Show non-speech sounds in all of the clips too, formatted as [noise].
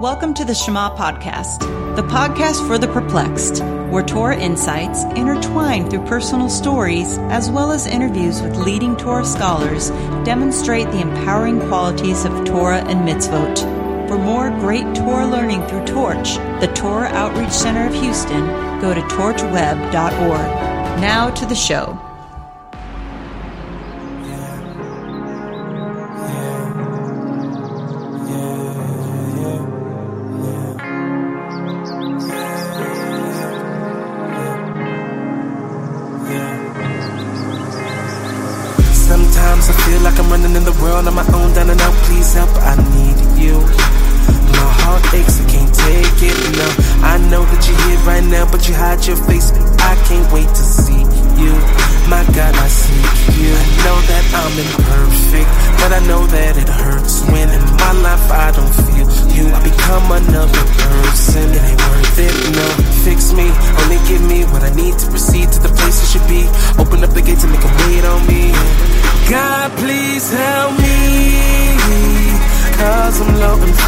Welcome to the Shema Podcast, the podcast for the perplexed, where Torah insights, intertwined through personal stories as well as interviews with leading Torah scholars, demonstrate the empowering qualities of Torah and mitzvot. For more great Torah learning through Torch, the Torah Outreach Center of Houston, go to torchweb.org. Now to the show.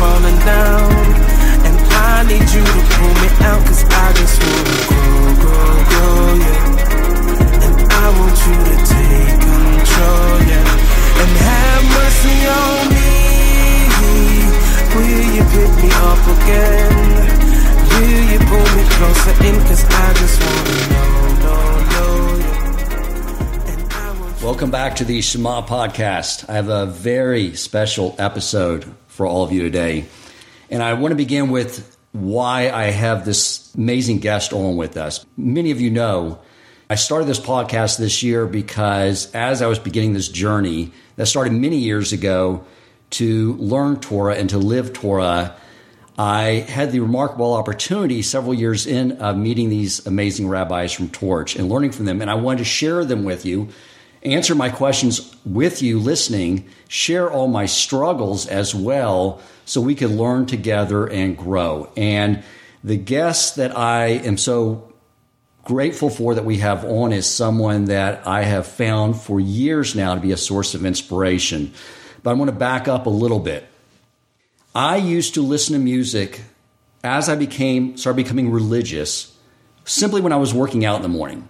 Falling down. And I need you to pull me out. Cause I just wanna grow, grow, grow, yeah. And I want you to take control, yeah. And have mercy on me. Will you pick me up again? Will you pull me closer in? Cause I just wanna know, know, know, yeah. Welcome back to the Shema podcast. I have a very special episode for all of you today. And I want to begin with why I have this amazing guest on with us. Many of you know I started this podcast this year because as I was beginning this journey that started many years ago to learn Torah and to live Torah, I had the remarkable opportunity several years in of meeting these amazing rabbis from Torch and learning from them. And I wanted to share them with you, answer my questions with you listening, share all my struggles as well, so we can learn together and grow. And the guest that I am so grateful for that we have on is someone that I have found for years now to be a source of inspiration. But I want to back up a little bit. I used to listen to music as I became started becoming religious simply when I was working out in the morning.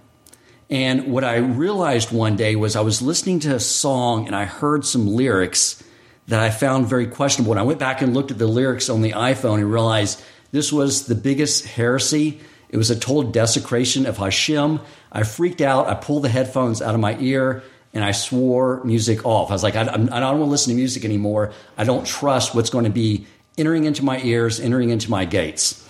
And what I realized one day was I was listening to a song and I heard some lyrics that I found very questionable. And I went back and looked at the lyrics on the iPhone and realized this was the biggest heresy. It was a total desecration of Hashem. I freaked out. I pulled the headphones out of my ear and I swore music off. I was like, I, I don't want to listen to music anymore. I don't trust what's going to be entering into my ears, entering into my gates.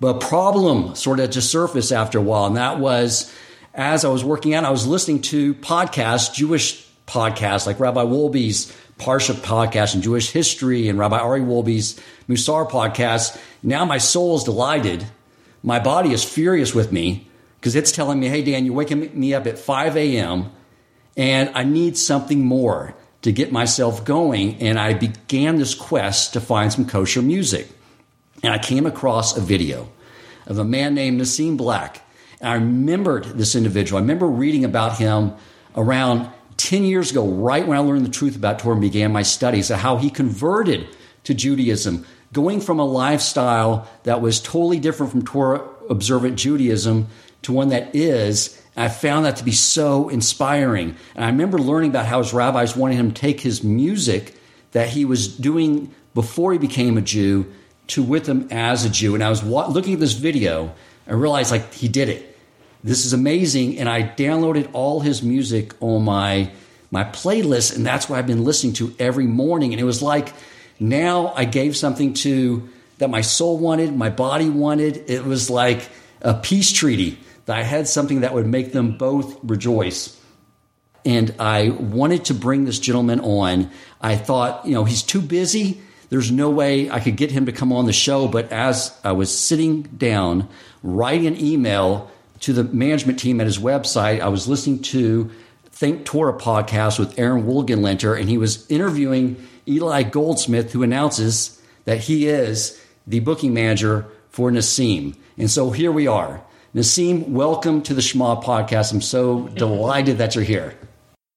But a problem sort of just surfaced after a while, and that was as I was working out, I was listening to podcasts, Jewish podcasts like Rabbi Wolbe's Parsha podcast and Jewish history and Rabbi Ari Wolbe's Musar podcast. Now my soul is delighted. My body is furious with me because it's telling me, hey, Dan, you're waking me up at 5 a.m. and I need something more to get myself going. And I began this quest to find some kosher music. And I came across a video of a man named Nissim Black. I remembered this individual. I remember reading about him around 10 years ago, right when I learned the truth about Torah and began my studies, of how he converted to Judaism, going from a lifestyle that was totally different from Torah observant Judaism to one that is. I found that to be so inspiring. And I remember learning about how his rabbis wanted him to take his music that he was doing before he became a Jew to with him as a Jew. And I was wa- looking at this video and realized like he did it. This is amazing, and I downloaded all his music on my my playlist, and that's what I've been listening to every morning. And it was like now I gave something to that my soul wanted, my body wanted. It was like a peace treaty that I had something that would make them both rejoice. And I wanted to bring this gentleman on. I thought, you know, he's too busy. There's no way I could get him to come on the show. But as I was sitting down, writing an email to the management team at his website, I was listening to Think Torah podcast with Aaron Woolgenlenter, and he was interviewing Eli Goldsmith, who announces that he is the booking manager for Nissim. And so here we are. Nissim, welcome to the Shema podcast. I'm so delighted that you're here.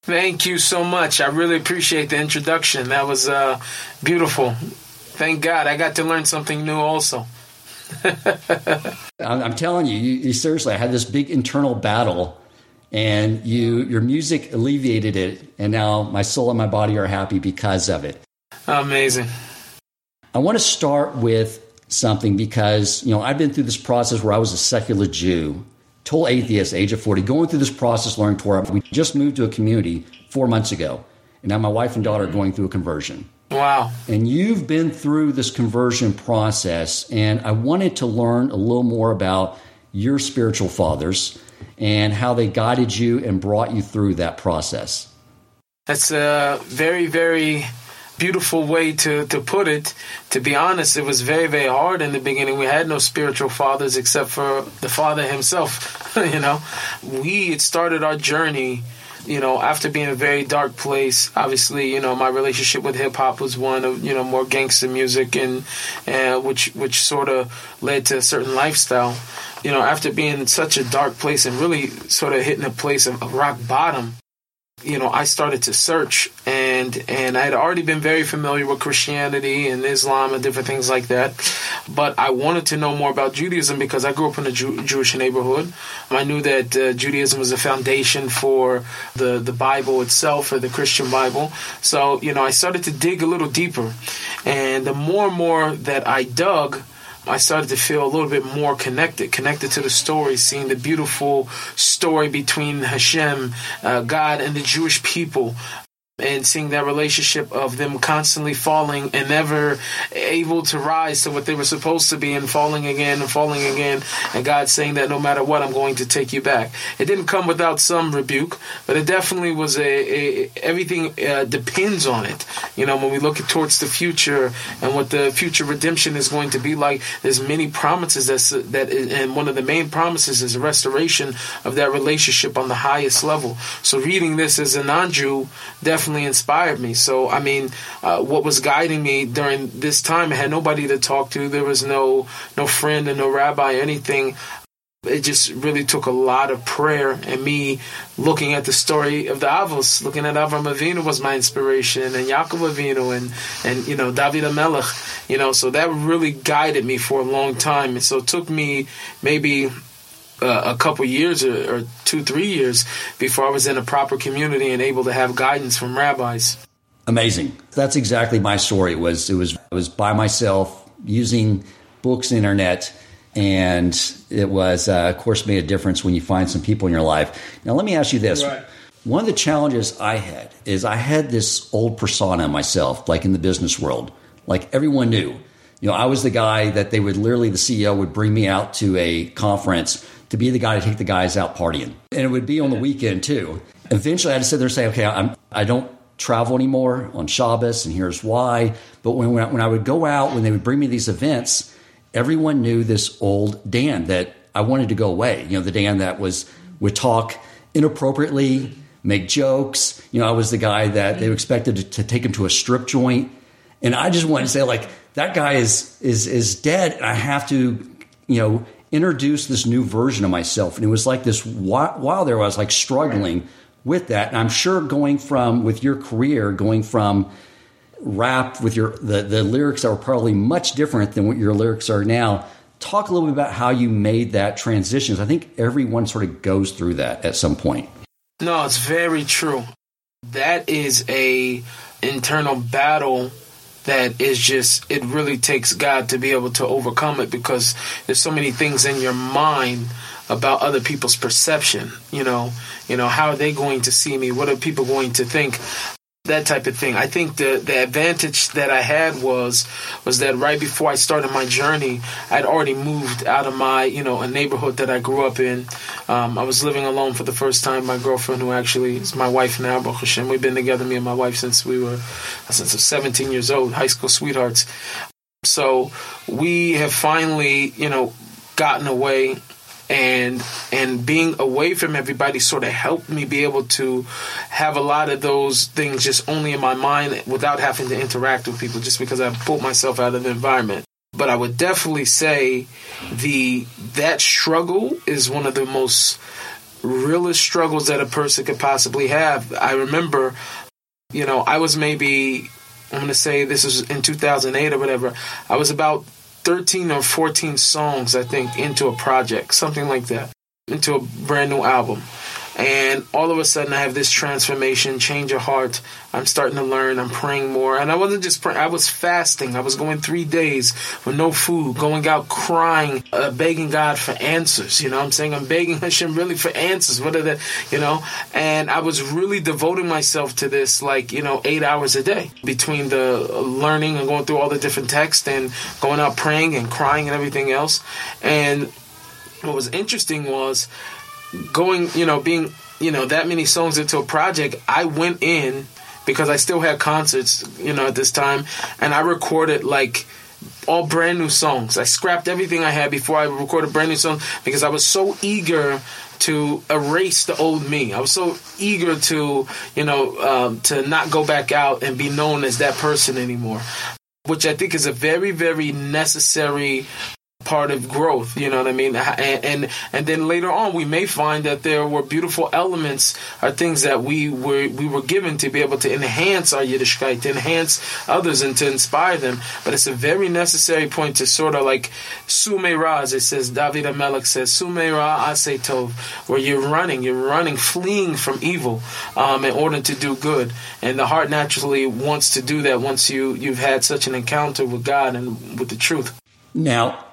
Thank you so much. I really appreciate the introduction. That was uh, beautiful. thank God. I got to learn something new also. [laughs] I'm telling you, you, you, seriously, I had this big internal battle, and you your music alleviated it, and now my soul and my body are happy because of it. Amazing. I want to start with something because you know I've been through this process where I was a secular Jew, total atheist, age of 40, going through this process, learning Torah. We just moved to a community four months ago, and now my wife and daughter are going through a conversion. Wow. And you've been through this conversion process, and I wanted to learn a little more about your spiritual fathers and how they guided you and brought you through that process. That's a very, very beautiful way to, to put it. To be honest, it was very, very hard in the beginning. We had no spiritual fathers except for the Father himself. [laughs] you know, we had started our journey you know, after being a very dark place, obviously, you know, my relationship with hip hop was one of, you know, more gangster music and, uh, which, which sort of led to a certain lifestyle. You know, after being in such a dark place and really sort of hitting a place of, of rock bottom, you know, I started to search and and I had already been very familiar with Christianity and Islam and different things like that, but I wanted to know more about Judaism because I grew up in a Jew, Jewish neighborhood. I knew that uh, Judaism was a foundation for the the Bible itself or the Christian Bible. So you know, I started to dig a little deeper, and the more and more that I dug I started to feel a little bit more connected, connected to the story, seeing the beautiful story between Hashem, uh, God, and the Jewish people and seeing that relationship of them constantly falling and never able to rise to what they were supposed to be and falling again and falling again and God saying that no matter what I'm going to take you back. It didn't come without some rebuke but it definitely was a, a everything uh, depends on it. You know when we look towards the future and what the future redemption is going to be like there's many promises that's that and one of the main promises is restoration of that relationship on the highest level. So reading this as a non-Jew definitely definitely inspired me. So, I mean, uh, what was guiding me during this time, I had nobody to talk to. There was no no friend and no rabbi, anything. It just really took a lot of prayer and me looking at the story of the Avos, looking at Avram Avinu was my inspiration, and Yaakov Avinu, and and you know David Hamelech, you know. So that really guided me for a long time, and so it took me maybe uh, a couple years or, or, two, three years before I was in a proper community and able to have guidance from rabbis. Amazing. That's exactly my story. It was it was I was by myself using books, internet, and it was uh, of course made a difference when you find some people in your life. Now, let me ask you this. Right. One of the challenges I had is I had this old persona myself, like in the business world. Like everyone knew. You know, I was the guy that they would literally, the CEO would bring me out to a conference to be the guy to take the guys out partying. And it would be on the weekend too. Eventually I had to sit there and say, okay, I'm, I don't travel anymore on Shabbos, and here's why. But when, when I would go out, when they would bring me these events, everyone knew this old Dan that I wanted to go away. You know, the Dan that was would talk inappropriately, make jokes. You know, I was the guy that they expected to, to take him to a strip joint, and I just wanted to say like that guy is is is dead, and I have to, you know, introduce this new version of myself. And it was like this while there, I was like struggling with that. And I'm sure going from, with your career, going from rap with your, the, the lyrics that were probably much different than what your lyrics are now. Talk a little bit about how you made that transition. I think everyone sort of goes through that at some point. No, it's very true. That is a internal battle that is just it really takes God to be able to overcome it because there's so many things in your mind about other people's perception you know you know how are they going to see me? What are people going to think that type of thing. I think the the advantage that I had was was that right before I started my journey, I'd already moved out of my you know a neighborhood that I grew up in. Um, I was living alone for the first time. My girlfriend, who actually is my wife now, Baruch Hashem, we've been together, me and my wife, since we were since 17 years old, high school sweethearts. So we have finally you know gotten away and and being away from everybody sort of helped me be able to have a lot of those things just only in my mind without having to interact with people just because I pulled myself out of the environment but I would definitely say the that struggle is one of the most realest struggles that a person could possibly have I remember you know I was maybe I'm going to say this was in 2008 or whatever. I was about 13 or 14 songs, I think, into a project, something like that, into a brand new album. And all of a sudden, I have this transformation, change of heart. I'm starting to learn. I'm praying more. And I wasn't just praying, I was fasting. I was going three days with no food, going out crying, uh, begging God for answers. You know I'm saying? I'm begging [laughs] Hashem really for answers. What are the, you know? And I was really devoting myself to this, like, you know, eight hours a day between the learning and going through all the different texts and going out praying and crying and everything else. And what was interesting was, going, you know, being, you know, that many songs into a project, I went in because I still had concerts, you know, at this time, and I recorded like all brand new songs. I scrapped everything I had before I recorded brand new songs because I was so eager to erase the old me. I was so eager to, you know, um, to not go back out and be known as that person anymore, which I think is a very, very necessary part of growth. You know what I mean? And, and and then later on, we may find that there were beautiful elements or things that we were we were given to be able to enhance our Yiddishkeit, to enhance others, and to inspire them. But it's a very necessary point to sort of like sumeira, as it says. David Hamelech says sumeira asetov, where you're running, you're running, fleeing from evil, um, in order to do good. And the heart naturally wants to do that once you you've had such an encounter with God and with the truth. Now,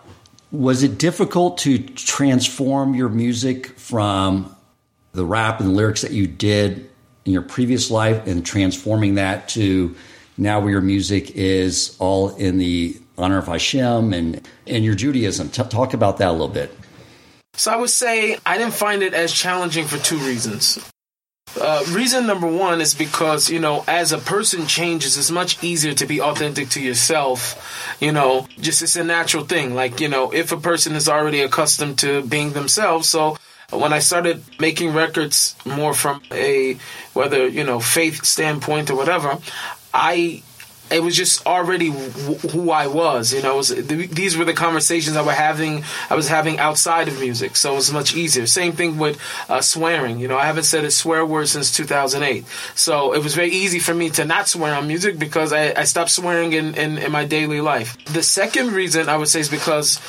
was it difficult to transform your music from the rap and the lyrics that you did in your previous life and transforming that to now where your music is all in the honor of Hashem and, and your Judaism? T- talk about that a little bit. So I would say I didn't find it as challenging for two reasons. Uh, reason number one is because you know as a person changes it's much easier to be authentic to yourself you know. Just it's a natural thing. Like you know if a person is already accustomed to being themselves. So when I started making records more from a whether you know faith standpoint or whatever, I it was just already who I was. You know, was, these were the conversations I were having. I was having outside of music, so it was much easier. Same thing with uh, swearing. You know, I haven't said a swear word since 2008, so it was very easy for me to not swear on music because I, I stopped swearing in, in, in my daily life. The second reason I would say is because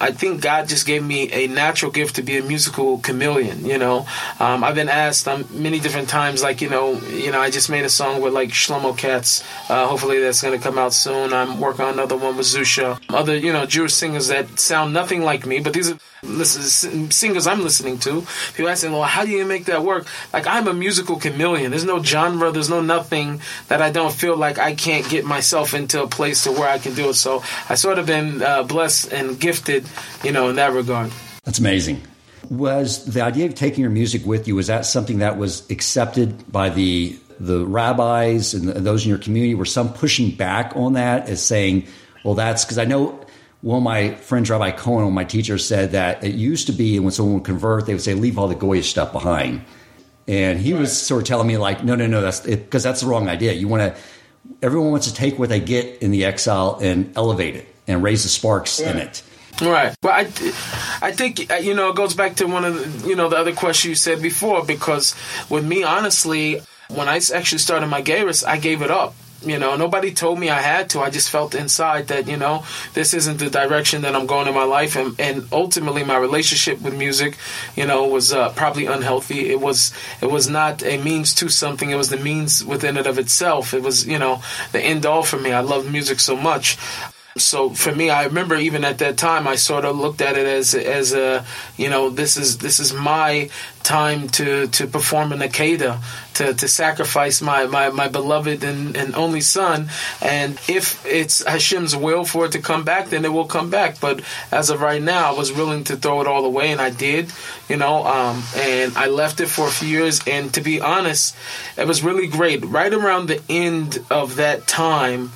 I think God just gave me a natural gift to be a musical chameleon. You know, um, I've been asked um, many different times, like you know, you know, I just made a song with like Shlomo Katz. Uh, hopefully, that's going to come out soon. I'm working on another one with Zusha. Other, you know, Jewish singers that sound nothing like me, but these are listen, singers I'm listening to. People asking, well, how do you make that work? Like I'm a musical chameleon. There's no genre. There's no nothing that I don't feel like I can't get myself into a place to where I can do it. So I sort of been uh, blessed and gifted, you know, in that regard. That's amazing. Was the idea of taking your music with you was that something that was accepted by the the rabbis and those in your community? Were some pushing back on that as saying, well, that's because I know one of my friends, Rabbi Cohen, my teacher, said that it used to be when someone would convert, they would say, leave all the goyish stuff behind. And he right. was sort of telling me, like, no, no, no, that's because that's the wrong idea. You want to, everyone wants to take what they get in the exile and elevate it and raise the sparks in it. Right. Well, I, I think uh, you know it goes back to one of the, you know the other question you said before because with me honestly, when I actually started my Geirus, I gave it up. You know, nobody told me I had to. I just felt inside that, you know, this isn't the direction that I'm going in my life. And, and ultimately, my relationship with music, you know, was uh, probably unhealthy. It was it was not a means to something. It was the means within it of itself. It was, you know, the end all for me. I love music so much. So for me, I remember even at that time, I sort of looked at it as as a you know this is this is my time to to perform an akeda, to to sacrifice my my, my beloved and, and only son. And if it's Hashem's will for it to come back, then it will come back. But as of right now, I was willing to throw it all away, and I did. You know, um, and I left it for a few years. And to be honest, it was really great. Right around the end of that time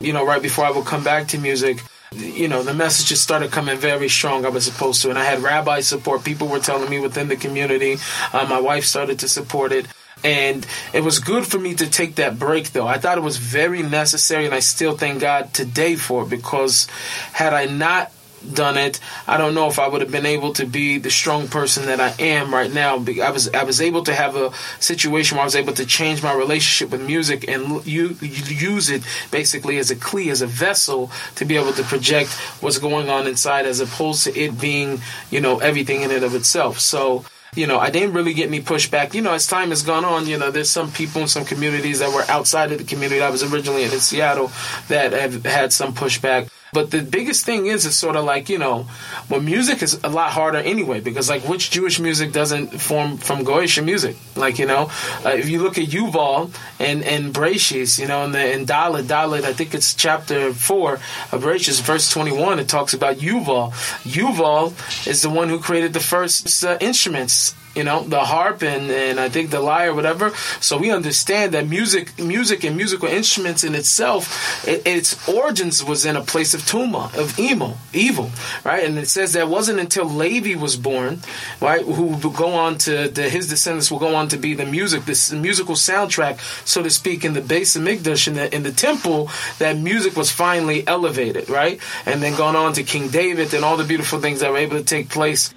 you know, right before I would come back to music, you know, the messages started coming very strong. I was supposed to, and I had rabbi support. People were telling me within the community. Uh, my wife started to support it. And it was good for me to take that break, though. I thought it was very necessary, and I still thank God today for it because had I not done it, I don't know if I would have been able to be the strong person that I am right now. I was I was able to have a situation where I was able to change my relationship with music and you, use it basically as a key, as a vessel to be able to project what's going on inside, as opposed to it being you know everything in and of itself. So you know, I didn't really get any pushback. You know, as time has gone on, you know, there's some people in some communities that were outside of the community. I was originally in, in Seattle that have had some pushback. But the biggest thing is, it's sort of like, you know, well, music is a lot harder anyway, because like which Jewish music doesn't form from Goyish music? Like, you know, uh, if you look at Yuval and, and Bereishis, you know, in the, in Dalit, Dalit, I think it's chapter four of Bereishis, verse 21, it talks about Yuval. Yuval is the one who created the first uh, instruments you know, the harp and, and I think the lyre, whatever. So we understand that music, music and musical instruments in itself, it, its origins was in a place of tuma, of evil, evil, right? And it says that wasn't until Levi was born, right, who will go on to, the, his descendants will go on to be the music, this musical soundtrack, so to speak, in the Beis HaMikdash, in the, in the temple, that music was finally elevated, right? And then gone on to King David and all the beautiful things that were able to take place.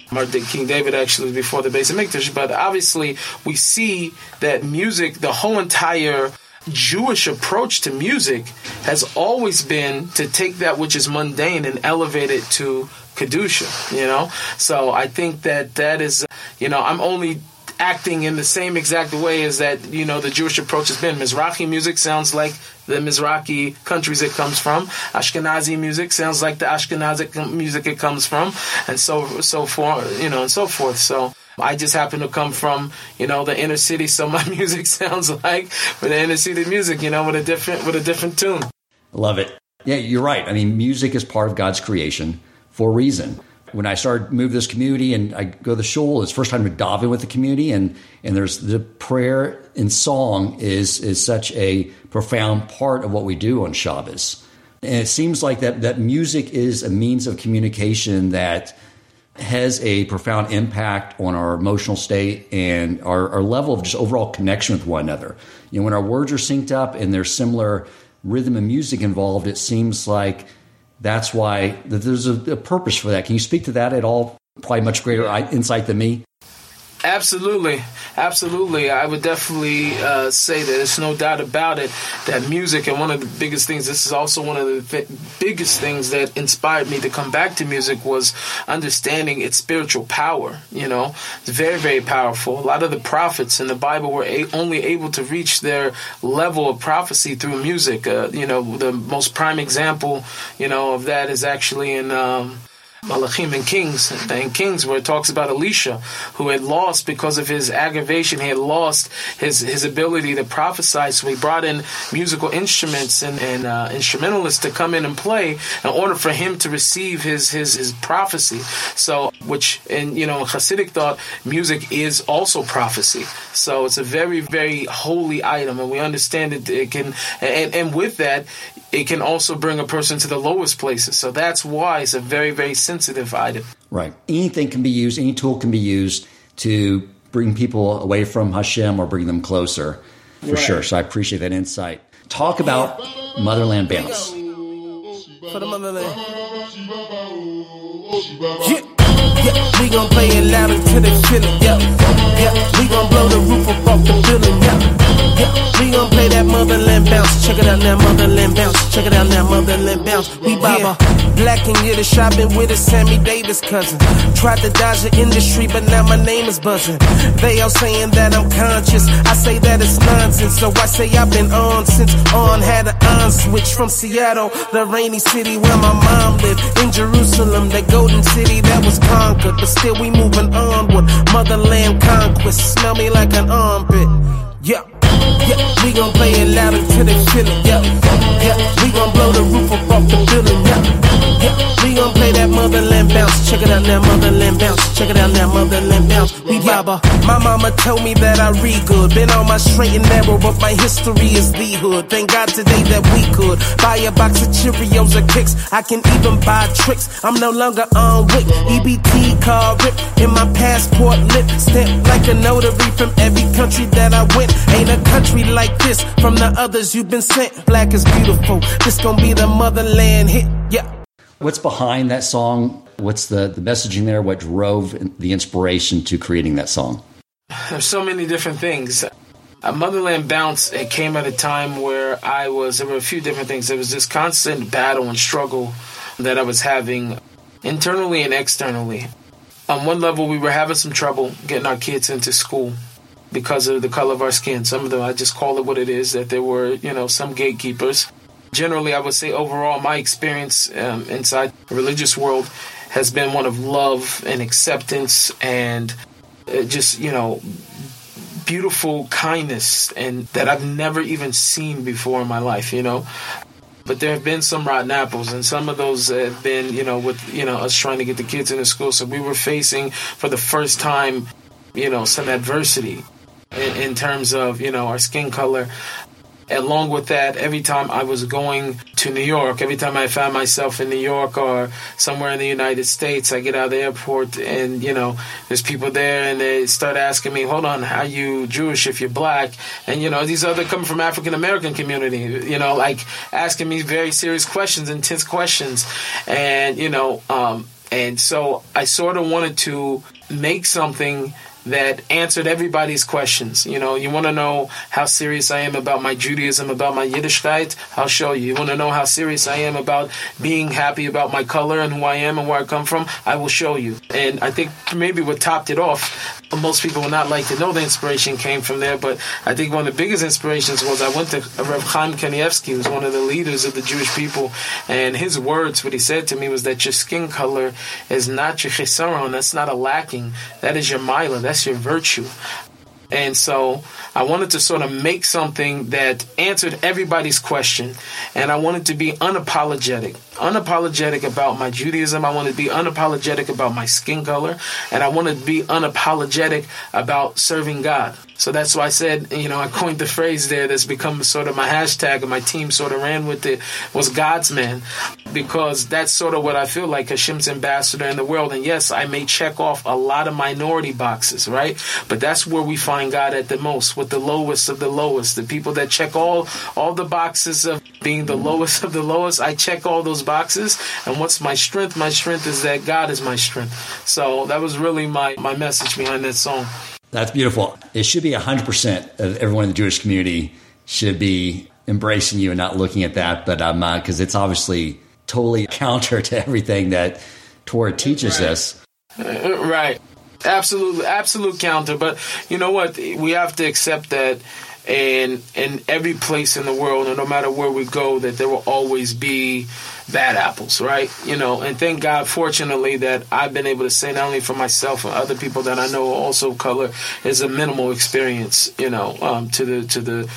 King David actually before the Beis HaMikdash but obviously we see that music, the whole entire Jewish approach to music has always been to take that which is mundane and elevate it to kedusha. You know, so I think that that is, you know, I'm only acting in the same exact way as that you know the Jewish approach has been. Mizrahi music sounds like the Mizrahi countries it comes from. Ashkenazi music sounds like the Ashkenazi music it comes from, and so so forth, you know, and so forth. So I just happen to come from, you know, the inner city, so my [laughs] music sounds like the inner city music, you know, with a different with a different tune. Love it. Yeah, you're right. I mean, music is part of God's creation for a reason. When I started move this community and I go to the shul, it's first time to dive in with the community and and there's the prayer and song is is such a profound part of what we do on Shabbos. And it seems like that that music is a means of communication that has a profound impact on our emotional state and our, our, level of just overall connection with one another. You know, when our words are synced up and there's similar rhythm and music involved, it seems like that's why there's a, a purpose for that. Can you speak to that at all? Probably much greater insight than me. Absolutely, absolutely. I would definitely uh, say that it's no doubt about it that music and one of the biggest things. This is also one of the th- biggest things that inspired me to come back to music was understanding its spiritual power. You know, it's very, very powerful. A lot of the prophets in the Bible were a- only able to reach their level of prophecy through music. Uh, you know, the most prime example, you know, of that is actually in. Um, Malachim and Kings, and Kings, where it talks about Elisha, who had lost because of his aggravation, he had lost his his ability to prophesy. So he brought in musical instruments and, and uh, instrumentalists to come in and play in order for him to receive his his his prophecy. So, which in you know Hasidic thought, music is also prophecy. So it's a very very holy item, and we understand it. It can, and and with that, it can also bring a person to the lowest places. So that's why it's a very, very sensitive item. Right. Anything can be used, any tool can be used to bring people away from Hashem or bring them closer, for right. sure. So I appreciate that insight. Talk about Motherland Bounce. For the motherland. Yeah, yeah, we gon' play it loud until they feel it, yeah. Yeah, we gon' blow the roof up off the building, yeah. We gon' play that motherland bounce. Check it out now, motherland bounce. Check it out now, motherland bounce. We baba. Black and get a shopping with a Sammy Davis cousin. Tried to dodge the industry, but now my name is buzzing. They all saying that I'm conscious. I say that it's nonsense. So I say I've been on since on had an on switch from Seattle, the rainy city where my mom lived. In Jerusalem, that golden city that was conquered. But still we moving onward. Motherland conquest. Smell me like an armpit. Yeah. Yeah, we gon' play it loud until they it. Yeah, yeah, we gon' blow the roof up off the building. Yeah. We gon' play that motherland bounce. Check it out now, motherland bounce. Check it out now, motherland bounce. We baba. My mama told me that I read good. Been on my straight and narrow, but my history is the hood. Thank God today that we could buy a box of Cheerios or kicks. I can even buy tricks. I'm no longer on wick. EBT car rip in my passport lit. Stamped like a notary from every country that I went. Ain't a country like this from the others you've been sent. Black is beautiful. This gon' be the motherland hit. Yeah. What's behind that song? What's the, the messaging there? What drove the inspiration to creating that song? There's so many different things. A Motherland Bounce, it came at a time where I was, there were a few different things. There was this constant battle and struggle that I was having internally and externally. On one level, we were having some trouble getting our kids into school because of the color of our skin. Some of them, I just call it what it is, that there were, you know, some gatekeepers. Generally, I would say overall, my experience um, inside the religious world has been one of love and acceptance and uh, just, you know, beautiful kindness and that I've never even seen before in my life, you know. But there have been some rotten apples, and some of those have been, you know, with you know us trying to get the kids into school. So we were facing for the first time, you know, some adversity in, in terms of you know our skin color along with that, every time I was going to New York, every time I found myself in New York or somewhere in the United States, I get out of the airport and, you know, there's people there and they start asking me, hold on, how you Jewish if you're black? And, you know, these other come from African American community, you know, like asking me very serious questions, intense questions. And, you know, um, and so I sort of wanted to make something that answered everybody's questions. You know, you want to know how serious I am about my Judaism, about my Yiddishkeit? I'll show you. You want to know how serious I am about being happy about my color and who I am and where I come from? I will show you. And I think maybe what topped it off, most people would not like to know the inspiration came from there, but I think one of the biggest inspirations was I went to Reb Chaim Kanievsky, who's one of the leaders of the Jewish people, and his words, what he said to me was that your skin color is not your chisaron, that's not a lacking, that is your mila, that's your virtue. And so I wanted to sort of make something that answered everybody's question. And I wanted to be unapologetic. Unapologetic about my Judaism. I wanted to be unapologetic about my skin color. And I wanted to be unapologetic about serving God. So that's why I said, you know, I coined the phrase there that's become sort of my hashtag, and my team sort of ran with it, was God's man, because that's sort of what I feel like Hashem's ambassador in the world. And yes, I may check off a lot of minority boxes, right? But that's where we find God at the most, with the lowest of the lowest, the people that check all all the boxes of being the lowest of the lowest. I check all those boxes, and what's my strength? My strength is that God is my strength. So that was really my my message behind that song. That's beautiful. It should be 100% of everyone in the Jewish community should be embracing you and not looking at that. But um, because uh, it's obviously totally [laughs] counter to everything that Torah teaches right. us. Right. Absolutely. Absolute counter. But you know what? We have to accept that in in every place in the world, and no matter where we go, that there will always be bad apples, right? You know, and thank God, fortunately, that I've been able to say not only for myself and other people that I know also color is a minimal experience, you know, um, to the to the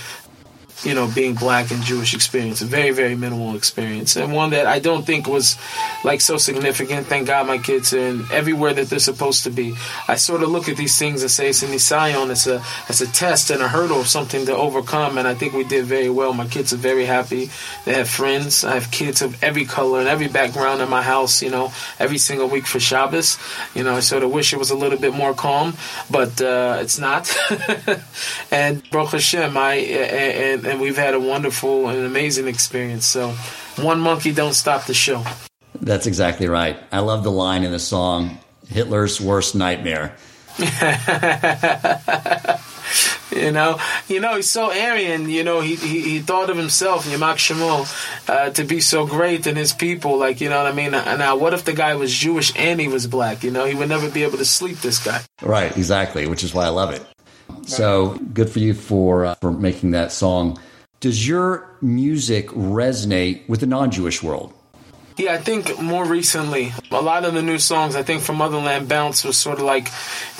you know, being black and Jewish experience. A very, very minimal experience. And one that I don't think was like so significant. Thank God my kids are in everywhere that they're supposed to be. I sort of look at these things and say it's an Isayon, it's a it's a test and a hurdle of something to overcome and I think we did very well. My kids are very happy. They have friends. I have kids of every color and every background in my house, you know, every single week for Shabbos. You know, I sort of wish it was a little bit more calm, but uh, it's not. [laughs] and Baruch Hashem, I and, and and we've had a wonderful and amazing experience. So, one monkey don't stop the show. That's exactly right. I love the line in the song Hitler's worst nightmare. [laughs] you know, you know, he's so Aryan. You know, he he, he thought of himself, Yamak uh, to be so great in his people. Like, you know what I mean? Now, what if the guy was Jewish and he was black? You know, he would never be able to sleep. This guy. Right. Exactly. Which is why I love it. So good for you for uh, for making that song. Does your music resonate with the non-Jewish world? Yeah, I think more recently, a lot of the new songs, I think from Motherland Bounce was sort of like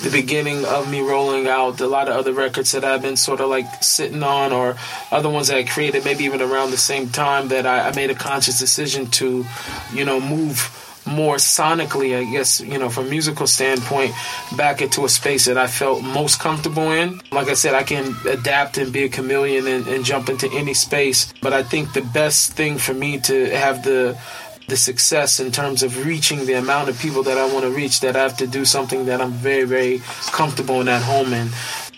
the beginning of me rolling out a lot of other records that I've been sort of like sitting on or other ones that I created maybe even around the same time that I, I made a conscious decision to, you know, move more sonically, I guess, you know, from musical standpoint, back into a space that I felt most comfortable in. Like I said, I can adapt and be a chameleon and, and jump into any space. But I think the best thing for me to have the the success in terms of reaching the amount of people that I want to reach that I have to do something that I'm very, very comfortable and at home in.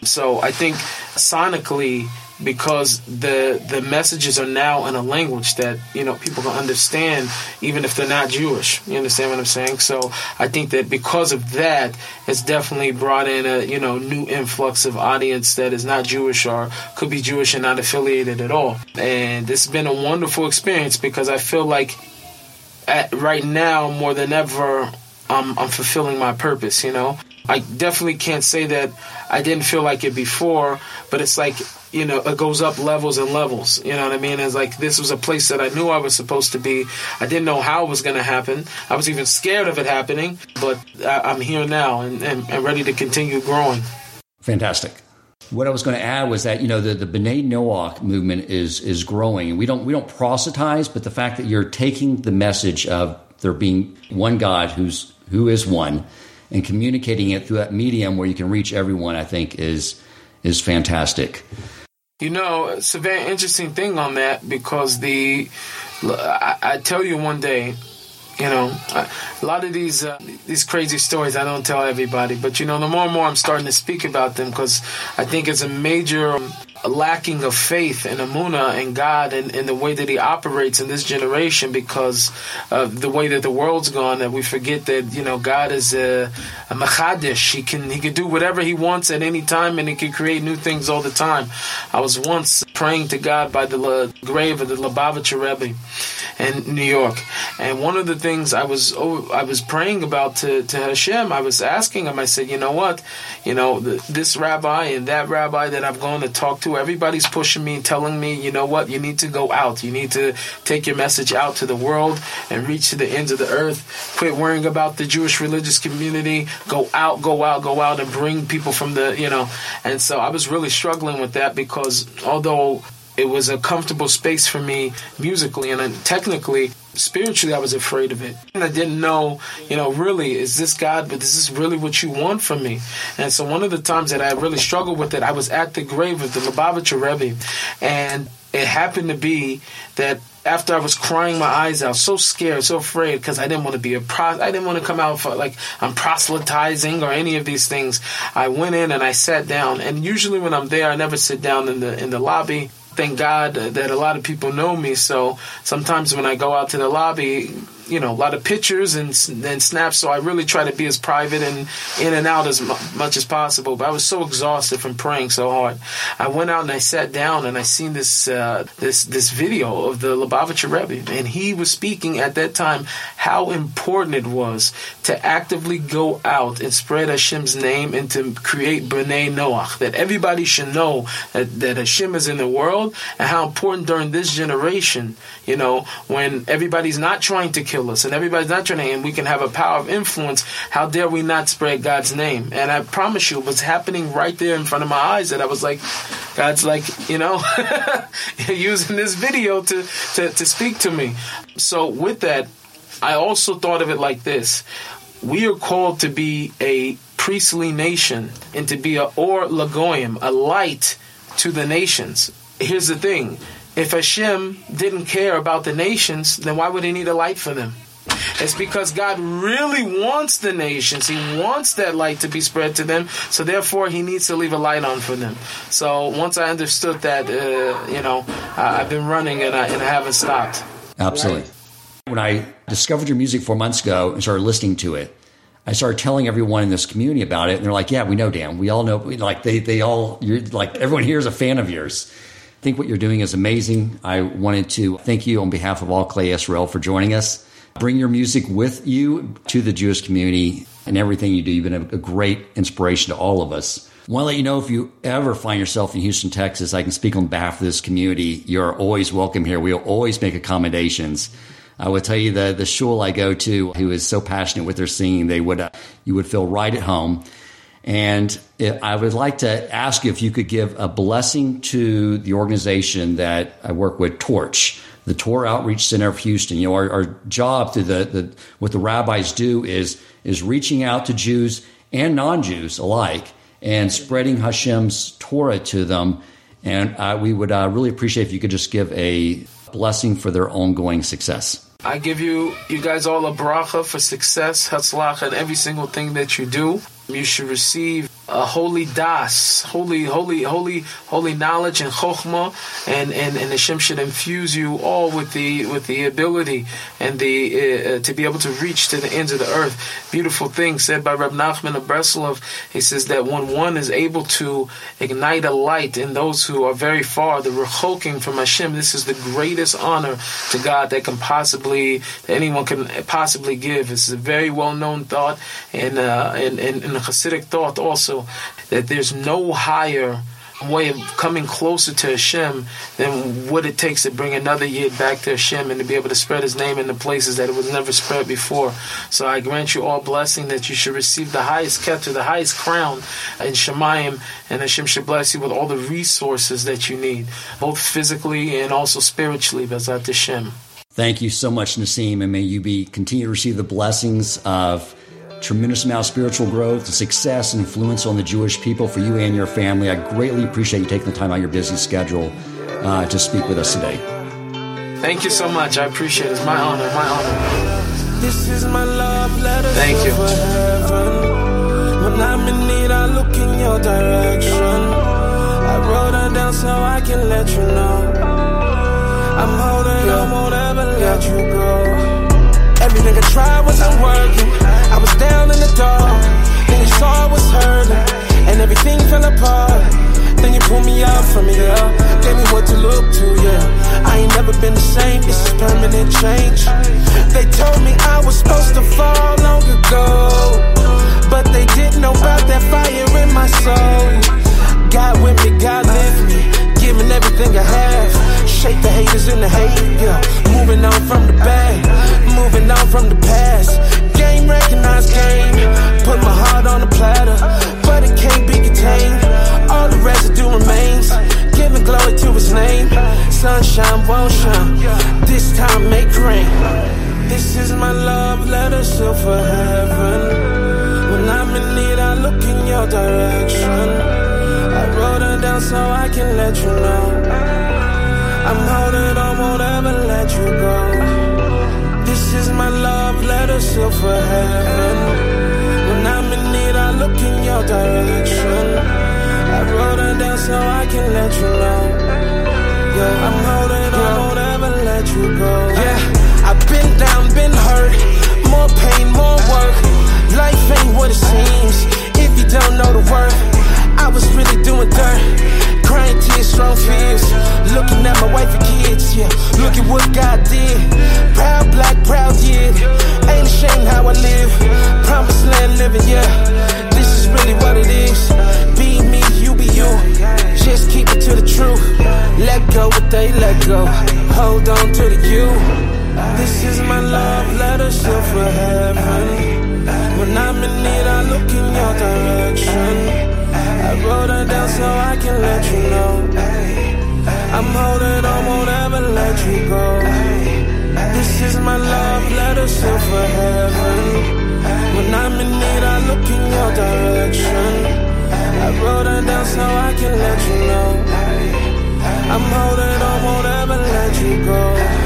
So I think sonically because the the messages are now in a language that you know people can understand even if they're not Jewish. You understand what I'm saying? So I think that because of that, it's definitely brought in a you know new influx of audience that is not Jewish or could be Jewish and not affiliated at all. And it's been a wonderful experience because I feel like at, right now more than ever I'm, I'm fulfilling my purpose. You know, I definitely can't say that I didn't feel like it before, but it's like you know, it goes up levels and levels. You know what I mean? It's like this was a place that I knew I was supposed to be. I didn't know how it was going to happen. I was even scared of it happening, but I, am here now and, and, and, ready to continue growing. Fantastic. What I was going to add was that you know the the B'nai Noach movement is is growing, we don't we don't proselytize, but the fact that you're taking the message of there being one God who's who is one, and communicating it through that medium where you can reach everyone, I think is is fantastic. You know, it's a very interesting thing on that because the I, I tell you one day, you know, a lot of these uh, these crazy stories I don't tell everybody, but you know, the more and more I'm starting to speak about them because I think it's a major um, lacking of faith and amuna and God and, and the way that He operates in this generation because of the way that the world's gone. That we forget that you know God is a, a machadish. He can He can do whatever He wants at any time, and He can create new things all the time. I was once praying to God by the grave of the Lubavitcher Rebbe in New York, and one of the things I was oh, I was praying about to to Hashem, I was asking Him. I said, you know what, you know this rabbi and that rabbi that I've gone to talk to Everybody's pushing me, and telling me, you know what, you need to go out. You need to take your message out to the world and reach to the ends of the earth. Quit worrying about the Jewish religious community. Go out, go out, go out and bring people from the, you know. And so I was really struggling with that because although it was a comfortable space for me musically and technically spiritually I was afraid of it. And I didn't know, you know, really, is this God, but this is really what you want from me? And so one of the times that I really struggled with it, I was at the grave of the Lubavitcher Rebbe. And it happened to be that after I was crying my eyes out, so scared, so afraid, because I didn't want to be a pro, I didn't want to come out for like I'm proselytizing or any of these things. I went in and I sat down, and usually when I'm there, I never sit down in the in the lobby thank God that a lot of people know me. So sometimes when I go out to the lobby, you know a lot of pictures and and snaps. So I really try to be as private and in and out as much as possible. But I was so exhausted from praying so hard. I went out and I sat down and I seen this uh, this this video of the Lubavitcher Rebbe, and he was speaking at that time how important it was to actively go out and spread Hashem's name and to create B'nai Noach. That everybody should know that, that Hashem is in the world and how important during this generation, you know, when everybody's not trying to kill us, and everybody's not trying to, and we can have a power of influence. How dare we not spread God's name? And I promise you, it was happening right there in front of my eyes that I was like, God's like, you know, [laughs] using this video to, to, to speak to me. So with that, I also thought of it like this. We are called to be a priestly nation and to be a or lagoyim, a light to the nations. Here's the thing if Hashem didn't care about the nations, then why would he need a light for them? It's because God really wants the nations. He wants that light to be spread to them. So therefore, He needs to leave a light on for them. So once I understood that, uh, you know, I've been running and I, and I haven't stopped. Absolutely. When I discovered your music four months ago and started listening to it, I started telling everyone in this community about it, and they're like, "Yeah, we know, Dan. We all know. Like they, they all, you're like everyone here is a fan of yours." I think what you're doing is amazing. I wanted to thank you on behalf of all Klal Yisrael for joining us. Bring your music with you to the Jewish community and everything you do. You've been a great inspiration to all of us. I want to let you know if you ever find yourself in Houston, Texas, I can speak on behalf of this community. You're always welcome here. We'll always make accommodations. I would tell you the the shul I go to, who is so passionate with their singing, they would uh, you would feel right at home. And I would like to ask you if you could give a blessing to the organization that I work with, Torch, the Torah Outreach Center of Houston. You know, our, our job through the, the what the rabbis do is is reaching out to Jews and non-Jews alike and spreading Hashem's Torah to them. And uh, we would uh, really appreciate if you could just give a blessing for their ongoing success. I give you, you guys all a bracha for success, hatzlach, and every single thing that you do. You should receive a holy das, holy, holy, holy, holy knowledge and chokhmah, and and and Hashem should infuse you all with the with the ability and the uh, to be able to reach to the ends of the earth. Beautiful thing said by Reb Nachman of Breslov. He says that when one is able to ignite a light in those who are very far, the rechoking from Hashem, this is the greatest honor to God that can possibly that anyone can possibly give. It's a very well known thought and uh, and and, Hasidic thought also that there's no higher way of coming closer to Hashem than what it takes to bring another yid back to Hashem and to be able to spread His name in the places that it was never spread before. So I grant you all blessing that you should receive the highest keter, the highest crown in Shemayim, and Hashem should bless you with all the resources that you need, both physically and also spiritually, Bezat Hashem. Thank you so much, Nissim, and may you be continue to receive the blessings of tremendous amount of spiritual growth, success, and influence on the Jewish people for you and your family. I greatly appreciate you taking the time out of your busy schedule uh, to speak with us today. Thank you so much. I appreciate it. It's my honor. My honor. This is my love letter. Thank you. For heaven. When I'm in need, I look in your direction. I wrote her down so I can let you know. I'm holding on, won't ever let you go. Everything I tried wasn't working. I was down in the dark. Then you saw I was hurting. And everything fell apart. Then you pulled me out from yeah. Gave me what to look to, yeah. I ain't never been the same. This is permanent change. They told me I was supposed to fall long ago. But they didn't know about that fire in my soul. God with me, God lift me. Giving everything I have. Shake the haters in the hate, yeah. Moving on from the bad, moving on from the past. Game recognized game. Put my heart on the platter, but it can't be contained. All the residue remains, giving glory to his name. Sunshine won't shine, this time make rain. This is my love letter, still for heaven. When I'm in need, I look in your direction. I wrote her down so I can let you know. I'm holding on, won't ever let you go. This is my love letter, still for heaven. When I'm in need, I look in your direction. I wrote it down so I can let you know. Yeah, I'm holding on, won't ever let you go. Yeah, I've been down, been hurt. More pain, more work. Life ain't what it seems if you don't know the worth. I was really doing dirt. Crying tears, strong fears. Looking at my wife and kids, yeah. Look at what God did. Proud black, proud yeah. Ain't ashamed how I live. Promised land living, yeah. This is really what it is. Be me, you be you. Just keep it to the truth. Let go what they let go. Hold on to the you. This is my love letter, still for heaven. When I'm in need, I look in your direction. I wrote her down so I can let you know. I'm holding on, won't ever let you go. This is my love letter, still for heaven. When I'm in need, I look in your direction. I wrote her down so I can let you know. I'm holding on, won't ever let you go.